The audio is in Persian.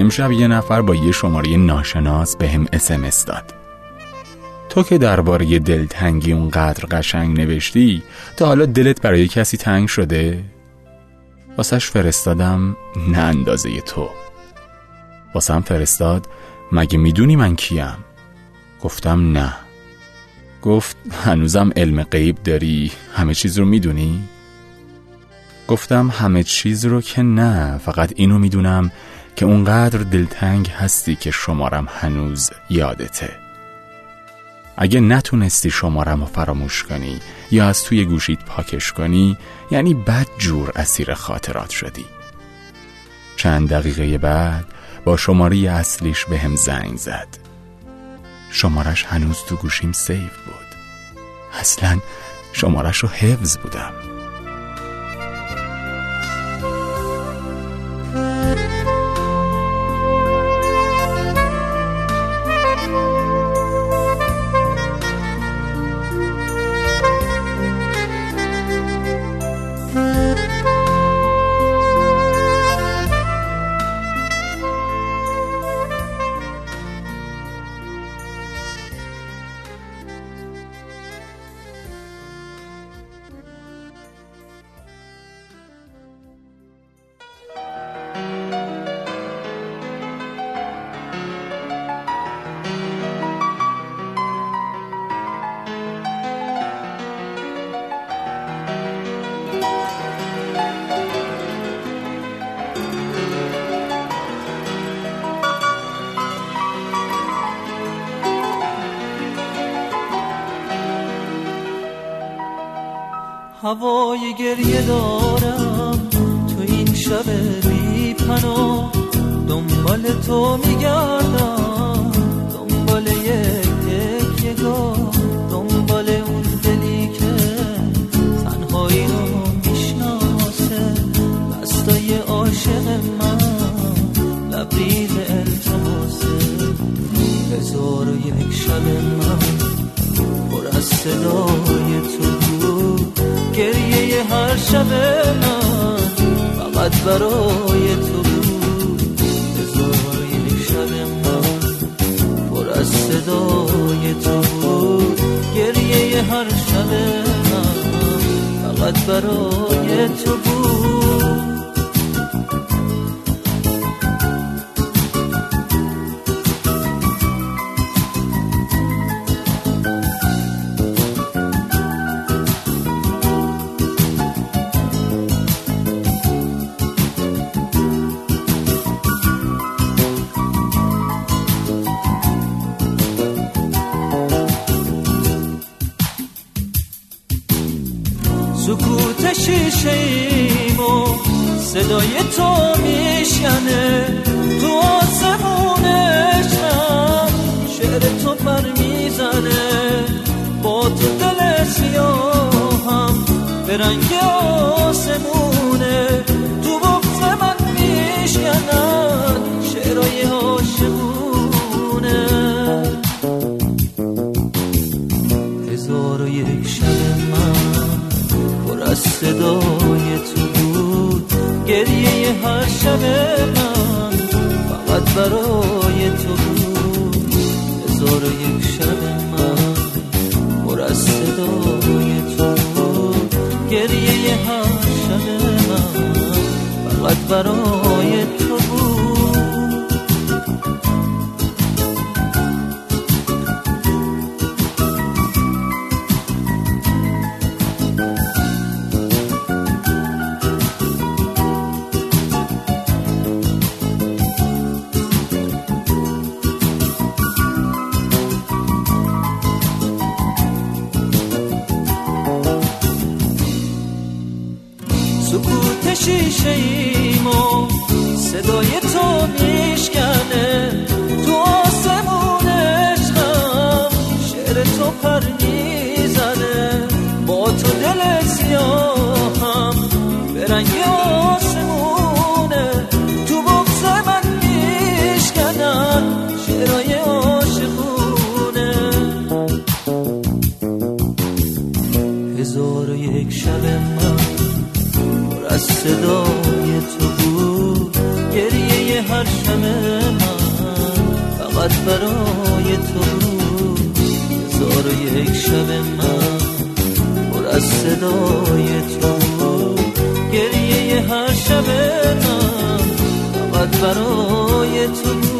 امشب یه نفر با یه شماره ناشناس به هم اسمس داد تو که درباره دلتنگی اونقدر قشنگ نوشتی تا حالا دلت برای کسی تنگ شده؟ واسش فرستادم نه اندازه تو واسم فرستاد مگه می‌دونی من کیم؟ گفتم نه گفت هنوزم علم غیب داری همه چیز رو می‌دونی؟ گفتم همه چیز رو که نه فقط اینو می‌دونم که اونقدر دلتنگ هستی که شمارم هنوز یادته. اگه نتونستی شمارم رو فراموش کنی یا از توی گوشیت پاکش کنی یعنی بد جور اسیر خاطرات شدی. چند دقیقه بعد با شماره اصلیش به هم زنگ زد. شمارش هنوز تو گوشیم سیف بود. اصلا شمارش رو حفظ بودم. هوای گریه دارم. تو این شب بی پناه دنبال تو میگردم. هر شب من. فقط برای تو بود از صدای تو. گریه هر شب من. فقط برای تو بود. سکوت شیشه و صدای تو میشنه تو آسمون عشقم شعر تو پر می‌زنه با تو دل سیاهم به رنگ آسمونه تو بغز من میشکنن شعرهای عاشقونه. هزار و یک شب من پر از صدای تو بود. گریه هر شب من فقط برای تو بود. هزار یک شب من پر از صدای تو بود. گریه هر شب من فقط برای سکوت شیشه ایمو صدای تو میشکنه. صدای تو بود. گریه هر شب من فقط برای تو بود. هزار و یک شب من پر از صدای تو گریه هر شب من فقط برای تو بود.